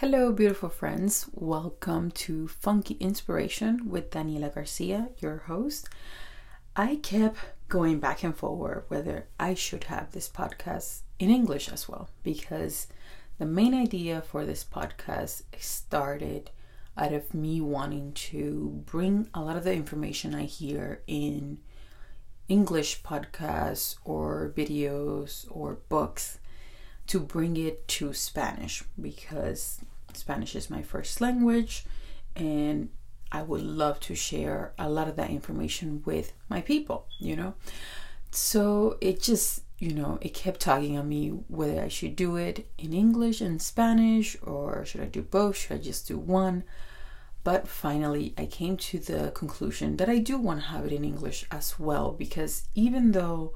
Hello, beautiful friends. Welcome to Funky Inspiration with Daniela Garcia, your host. I kept going back and forward whether I should have this podcast in English as well because the main idea for this podcast started out of me wanting to bring a lot of the information I hear in English podcasts or videos or books to bring it to Spanish because Spanish is my first language and I would love to share a lot of that information with my people, you know. So it just, you know, it kept tugging on me whether I should do it in English and Spanish or should I do both? Should I just do one? But finally, I came to the conclusion that I do want to have it in English as well because even though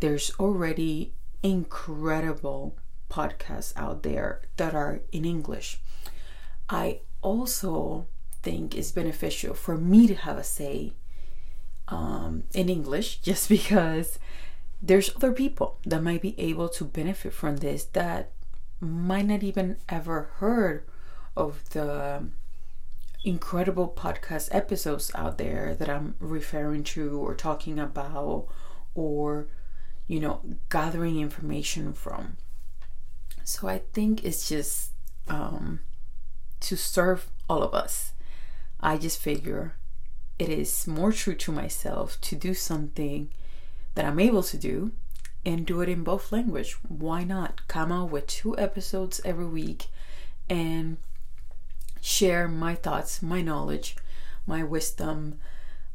there's already incredible podcasts out there that are in English. I also think it's beneficial for me to have a say um, in English just because there's other people that might be able to benefit from this that might not even ever heard of the incredible podcast episodes out there that I'm referring to or talking about or you know, gathering information from. So I think it's just um, to serve all of us. I just figure it is more true to myself to do something that I'm able to do and do it in both language. Why not come out with two episodes every week and share my thoughts, my knowledge, my wisdom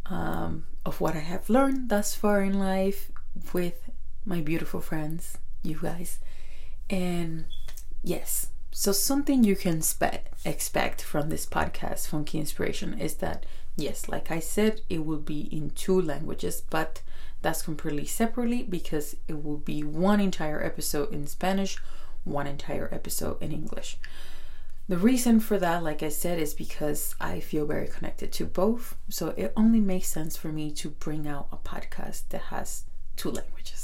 um, of what I have learned thus far in life with my beautiful friends, you guys. And yes, so something you can spe- expect from this podcast, Funky Inspiration, is that yes, like I said, it will be in two languages, but that's completely separately because it will be one entire episode in Spanish, one entire episode in English. The reason for that, like I said, is because I feel very connected to both. So it only makes sense for me to bring out a podcast that has two languages.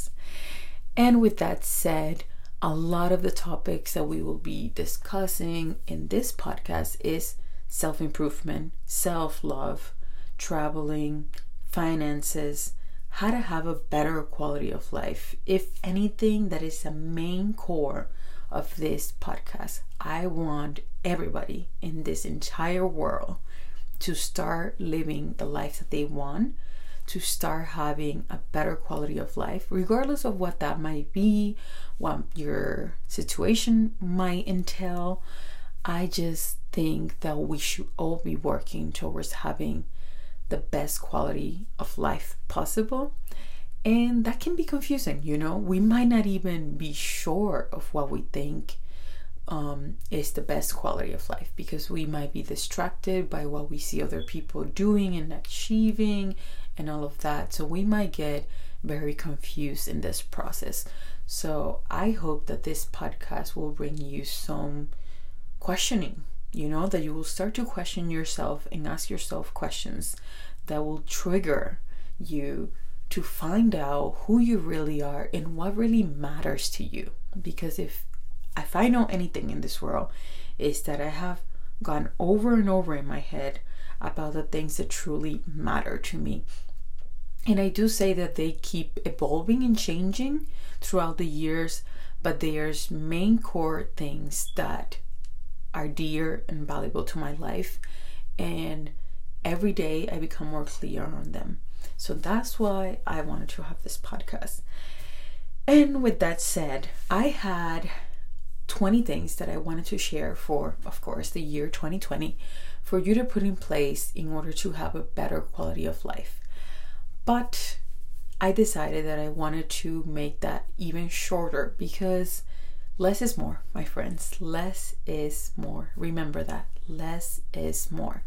And with that said, a lot of the topics that we will be discussing in this podcast is self improvement, self love, traveling, finances, how to have a better quality of life. If anything, that is the main core of this podcast. I want everybody in this entire world to start living the life that they want to start having a better quality of life, regardless of what that might be, what your situation might entail. I just think that we should all be working towards having the best quality of life possible. And that can be confusing, you know? We might not even be sure of what we think um, is the best quality of life because we might be distracted by what we see other people doing and achieving and all of that. So we might get very confused in this process. So I hope that this podcast will bring you some questioning, you know, that you will start to question yourself and ask yourself questions that will trigger you to find out who you really are and what really matters to you. Because if if I know anything in this world, is that I have gone over and over in my head about the things that truly matter to me. And I do say that they keep evolving and changing throughout the years, but there's main core things that are dear and valuable to my life. And every day I become more clear on them. So that's why I wanted to have this podcast. And with that said, I had 20 things that I wanted to share for, of course, the year 2020 for you to put in place in order to have a better quality of life. But I decided that I wanted to make that even shorter because less is more, my friends. Less is more. Remember that. Less is more.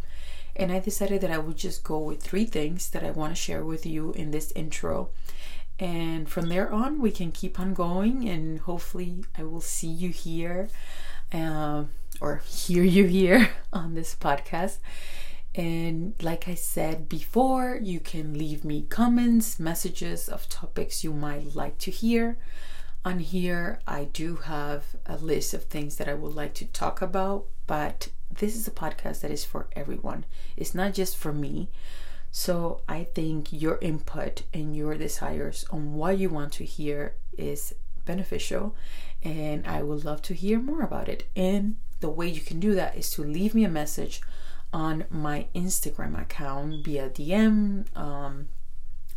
And I decided that I would just go with three things that I want to share with you in this intro. And from there on, we can keep on going, and hopefully, I will see you here uh, or hear you here on this podcast. And like I said before, you can leave me comments, messages of topics you might like to hear. On here, I do have a list of things that I would like to talk about, but this is a podcast that is for everyone. It's not just for me. So I think your input and your desires on what you want to hear is beneficial, and I would love to hear more about it. And the way you can do that is to leave me a message on my Instagram account via DM, um,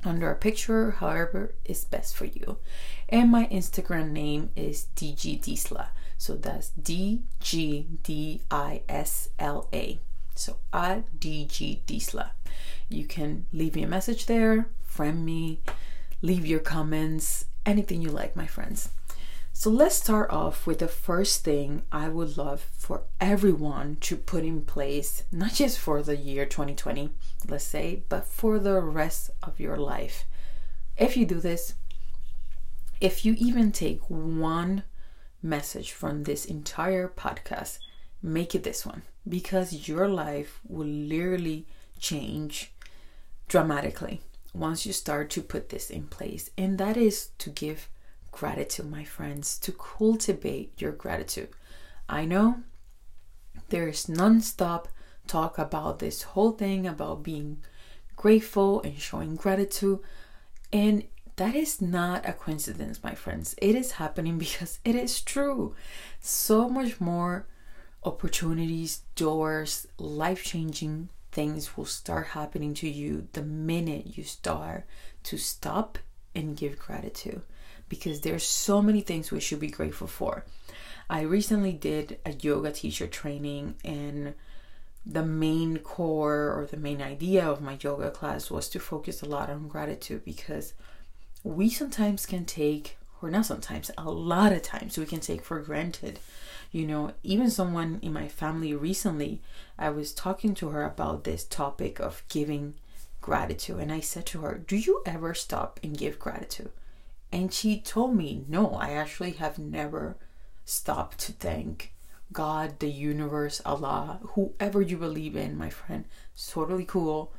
under a picture, however is best for you. And my Instagram name is DG Disla. So that's D G D I S L A. So at DG Disla. You can leave me a message there, friend me, leave your comments, anything you like, my friends. So let's start off with the first thing I would love for everyone to put in place, not just for the year 2020, let's say, but for the rest of your life. If you do this, if you even take one message from this entire podcast, make it this one because your life will literally change dramatically once you start to put this in place. And that is to give gratitude, my friends, to cultivate your gratitude. I know there's non-stop talk about this whole thing about being grateful and showing gratitude and that is not a coincidence my friends. It is happening because it is true. So much more opportunities doors life-changing things will start happening to you the minute you start to stop and give gratitude because there's so many things we should be grateful for. I recently did a yoga teacher training and the main core or the main idea of my yoga class was to focus a lot on gratitude because we sometimes can take or not sometimes a lot of times we can take for granted you know even someone in my family recently i was talking to her about this topic of giving gratitude and i said to her do you ever stop and give gratitude and she told me, no, I actually have never stopped to thank God, the universe, Allah, whoever you believe in, my friend. It's totally cool.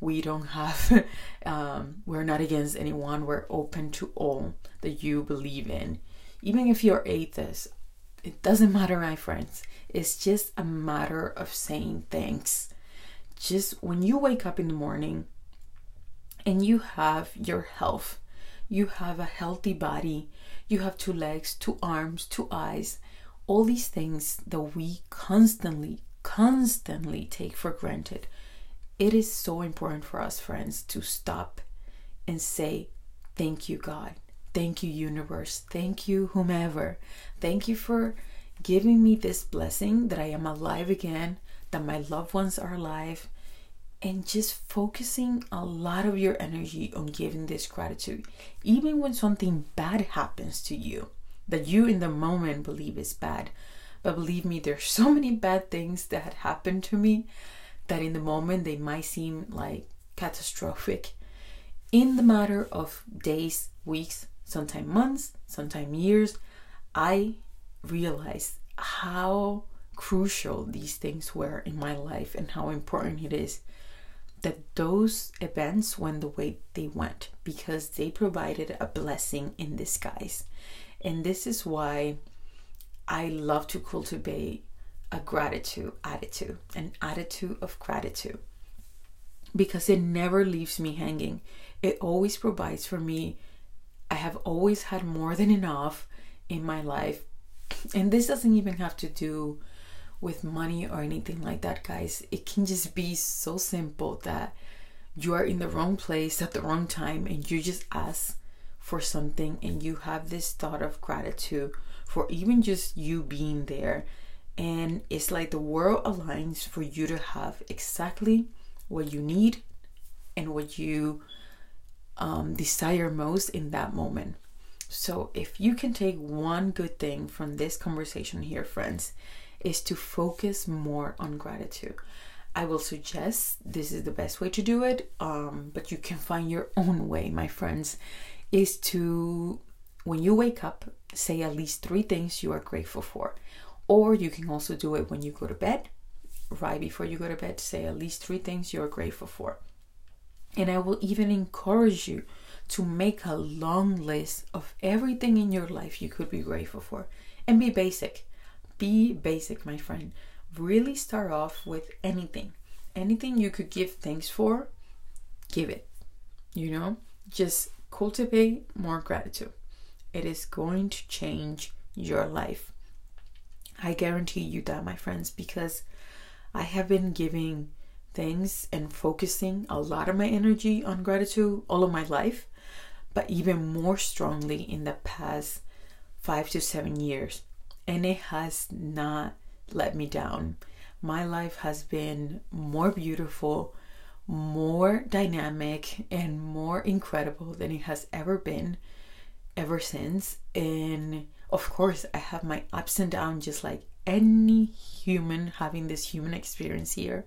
We don't have, um, we're not against anyone. We're open to all that you believe in. Even if you're atheist, it doesn't matter, my friends. It's just a matter of saying thanks. Just when you wake up in the morning and you have your health, you have a healthy body, you have two legs, two arms, two eyes, all these things that we constantly, constantly take for granted. It is so important for us, friends, to stop and say, Thank you, God. Thank you, universe. Thank you, whomever. Thank you for giving me this blessing that I am alive again, that my loved ones are alive, and just focusing a lot of your energy on giving this gratitude, even when something bad happens to you that you in the moment believe is bad. But believe me, there's so many bad things that had happened to me that in the moment they might seem like catastrophic. In the matter of days, weeks, sometimes months, sometimes years, I realized how crucial these things were in my life and how important it is that those events went the way they went because they provided a blessing in disguise. And this is why I love to cultivate a gratitude attitude, an attitude of gratitude, because it never leaves me hanging. It always provides for me. I have always had more than enough in my life. And this doesn't even have to do with money or anything like that, guys. It can just be so simple that you are in the wrong place at the wrong time and you just ask for something and you have this thought of gratitude for even just you being there. And it's like the world aligns for you to have exactly what you need and what you um, desire most in that moment. So, if you can take one good thing from this conversation here, friends, is to focus more on gratitude. I will suggest this is the best way to do it, um, but you can find your own way, my friends. Is to, when you wake up, say at least three things you are grateful for. Or you can also do it when you go to bed, right before you go to bed, say at least three things you're grateful for. And I will even encourage you to make a long list of everything in your life you could be grateful for and be basic. Be basic, my friend. Really start off with anything. Anything you could give thanks for, give it. You know, just cultivate more gratitude. It is going to change your life. I guarantee you that, my friends, because I have been giving things and focusing a lot of my energy on gratitude all of my life, but even more strongly in the past five to seven years. And it has not let me down. My life has been more beautiful, more dynamic, and more incredible than it has ever been ever since. And of course, I have my ups and downs, just like any human having this human experience here.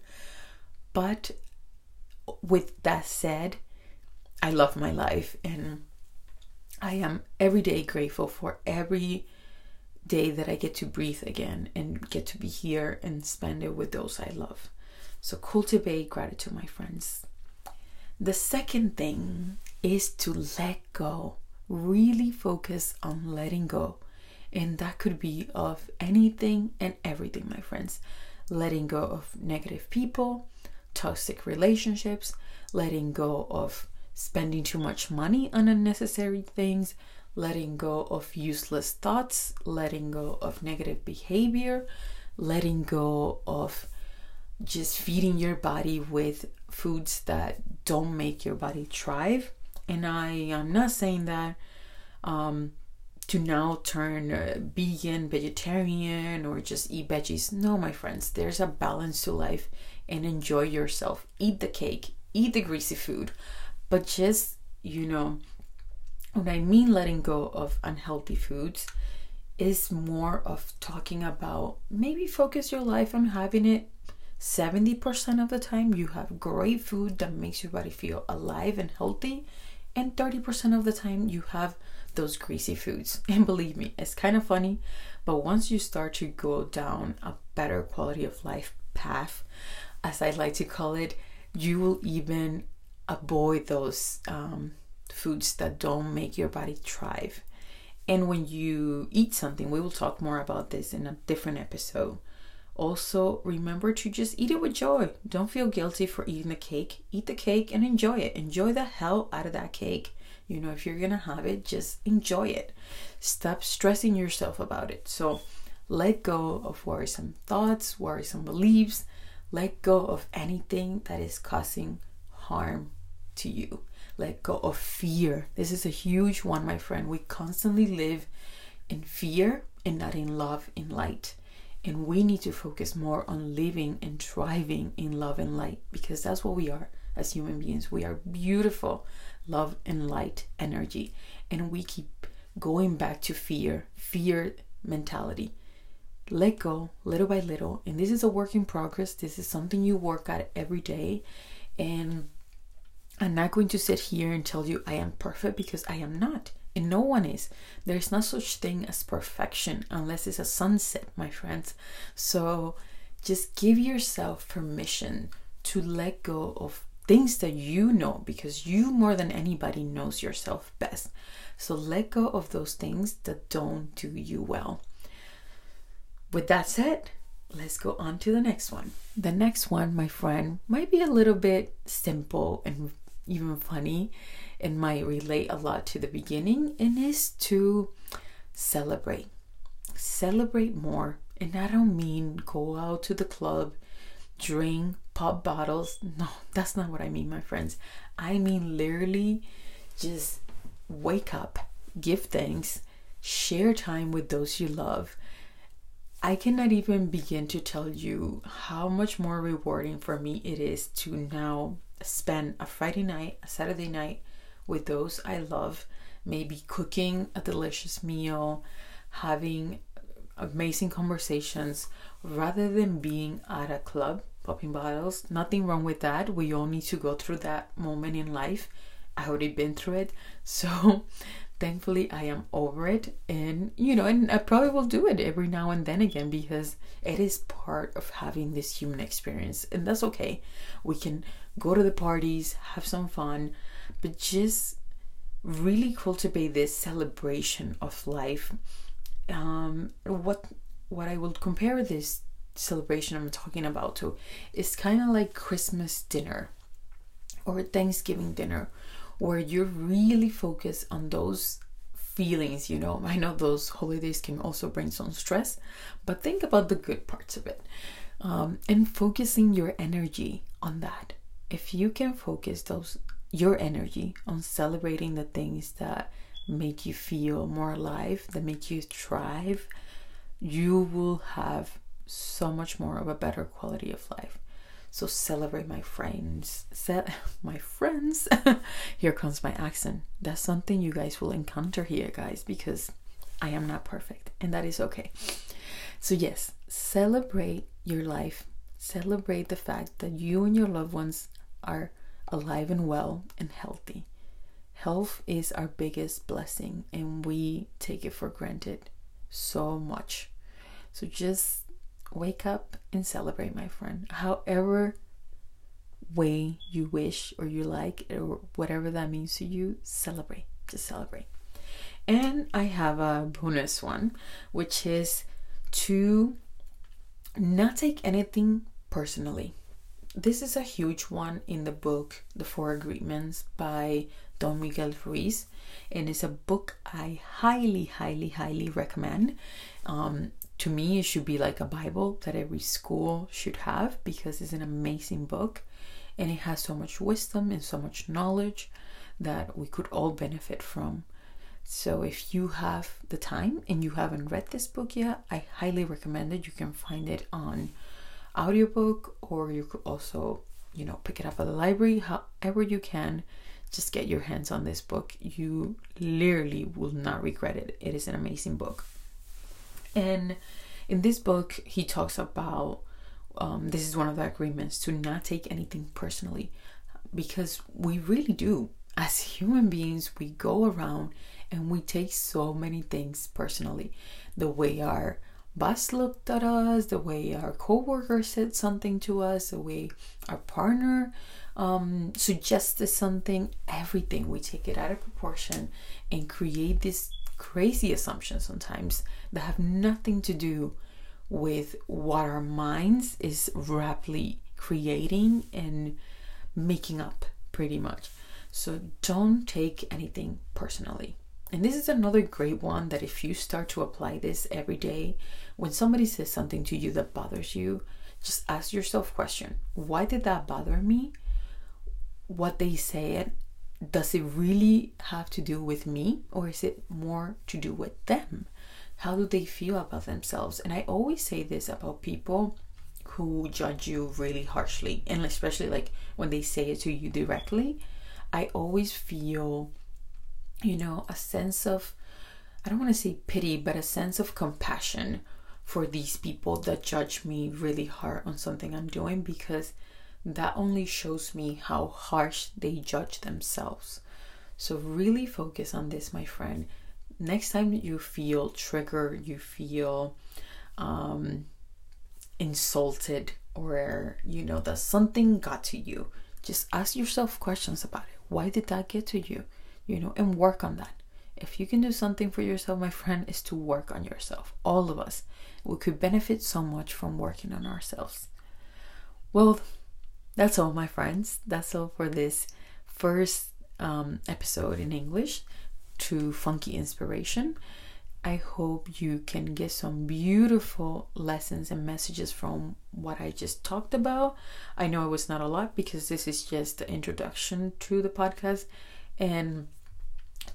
But with that said, I love my life and I am every day grateful for every day that I get to breathe again and get to be here and spend it with those I love. So cultivate gratitude, my friends. The second thing is to let go. Really focus on letting go. And that could be of anything and everything, my friends. Letting go of negative people, toxic relationships, letting go of spending too much money on unnecessary things, letting go of useless thoughts, letting go of negative behavior, letting go of just feeding your body with foods that don't make your body thrive. And I am not saying that um, to now turn vegan, vegetarian, or just eat veggies. No, my friends, there's a balance to life and enjoy yourself. Eat the cake, eat the greasy food, but just, you know, when I mean letting go of unhealthy foods, is more of talking about maybe focus your life on having it. 70% of the time you have great food that makes your body feel alive and healthy and 30% of the time you have those greasy foods. And believe me it's kind of funny but once you start to go down a better quality of life path as i like to call it you will even avoid those um, foods that don't make your body thrive. And when you eat something, we will talk more about this in a different episode. Also, remember to just eat it with joy. Don't feel guilty for eating the cake. Eat the cake and enjoy it. Enjoy the hell out of that cake. You know, if you're gonna have it, just enjoy it. Stop stressing yourself about it. So, let go of worrisome thoughts, worrisome beliefs. Let go of anything that is causing harm to you. Let go of fear. This is a huge one, my friend. We constantly live in fear and not in love, in light. And we need to focus more on living and thriving in love and light because that's what we are as human beings. We are beautiful, love and light energy. And we keep going back to fear, fear mentality. Let go little by little. And this is a work in progress. This is something you work at every day. And I'm not going to sit here and tell you I am perfect because I am not. And no one is. There's no such thing as perfection unless it's a sunset, my friends. So just give yourself permission to let go of things that you know because you more than anybody knows yourself best. So let go of those things that don't do you well. With that said, let's go on to the next one. The next one, my friend, might be a little bit simple and even funny and might relate a lot to the beginning and is to celebrate. Celebrate more. And I don't mean go out to the club, drink, pop bottles. No, that's not what I mean, my friends. I mean literally just wake up, give thanks, share time with those you love. I cannot even begin to tell you how much more rewarding for me it is to now spend a Friday night, a Saturday night with those I love, maybe cooking a delicious meal, having amazing conversations, rather than being at a club popping bottles. Nothing wrong with that. We all need to go through that moment in life. I already been through it. So thankfully I am over it and you know and I probably will do it every now and then again because it is part of having this human experience and that's okay. We can go to the parties, have some fun, but just really cultivate this celebration of life. Um, what what I will compare this celebration I'm talking about to is kind of like Christmas dinner or Thanksgiving dinner, where you're really focused on those feelings. You know, I know those holidays can also bring some stress, but think about the good parts of it um, and focusing your energy on that. If you can focus those your energy on celebrating the things that make you feel more alive, that make you thrive, you will have so much more of a better quality of life. So celebrate my friends. Ce- my friends. here comes my accent. That's something you guys will encounter here, guys, because I am not perfect, and that is okay. So yes, celebrate your life. Celebrate the fact that you and your loved ones are alive and well and healthy. Health is our biggest blessing, and we take it for granted so much. So just wake up and celebrate, my friend. However way you wish or you like, or whatever that means to you, celebrate. Just celebrate. And I have a bonus one, which is to not take anything personally. This is a huge one in the book The Four Agreements by Don Miguel Ruiz, and it's a book I highly, highly, highly recommend. Um, to me, it should be like a Bible that every school should have because it's an amazing book and it has so much wisdom and so much knowledge that we could all benefit from. So, if you have the time and you haven't read this book yet, I highly recommend it. You can find it on audiobook or you could also, you know, pick it up at the library, however you can. Just get your hands on this book. You literally will not regret it. It is an amazing book. And in this book, he talks about um, this is one of the agreements to not take anything personally because we really do. As human beings, we go around and we take so many things personally. The way our boss looked at us, the way our coworker said something to us, the way our partner um, suggested something, everything we take it out of proportion and create this crazy assumptions sometimes that have nothing to do with what our minds is rapidly creating and making up pretty much. So don't take anything personally. And this is another great one that if you start to apply this every day, when somebody says something to you that bothers you, just ask yourself question, why did that bother me? What they said does it really have to do with me or is it more to do with them? How do they feel about themselves? And I always say this about people who judge you really harshly, and especially like when they say it to you directly. I always feel, you know, a sense of, I don't want to say pity, but a sense of compassion for these people that judge me really hard on something I'm doing because that only shows me how harsh they judge themselves. So, really focus on this, my friend. Next time you feel triggered, you feel um, insulted, or you know that something got to you, just ask yourself questions about it. Why did that get to you? You know, and work on that. If you can do something for yourself, my friend, is to work on yourself. All of us. We could benefit so much from working on ourselves. Well, that's all, my friends. That's all for this first um, episode in English to Funky Inspiration. I hope you can get some beautiful lessons and messages from what I just talked about. I know it was not a lot because this is just the introduction to the podcast. And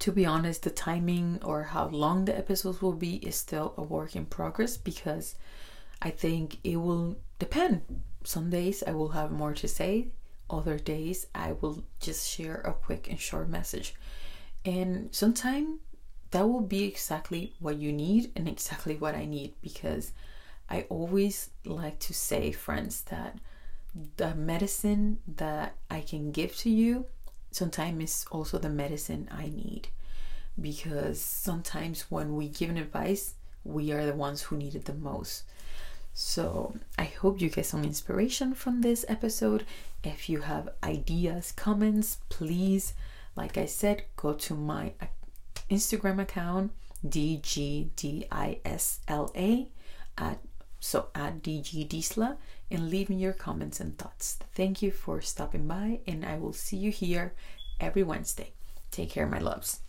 to be honest, the timing or how long the episodes will be is still a work in progress because I think it will depend some days I will have more to say, other days I will just share a quick and short message. And sometimes that will be exactly what you need and exactly what I need because I always like to say, friends, that the medicine that I can give to you sometimes is also the medicine I need because sometimes when we give an advice, we are the ones who need it the most. So I hope you get some inspiration from this episode. If you have ideas, comments, please Like I said, go to my Instagram account, DGDISLA, at, so at DGDisla, and leave me your comments and thoughts. Thank you for stopping by, and I will see you here every Wednesday. Take care, my loves.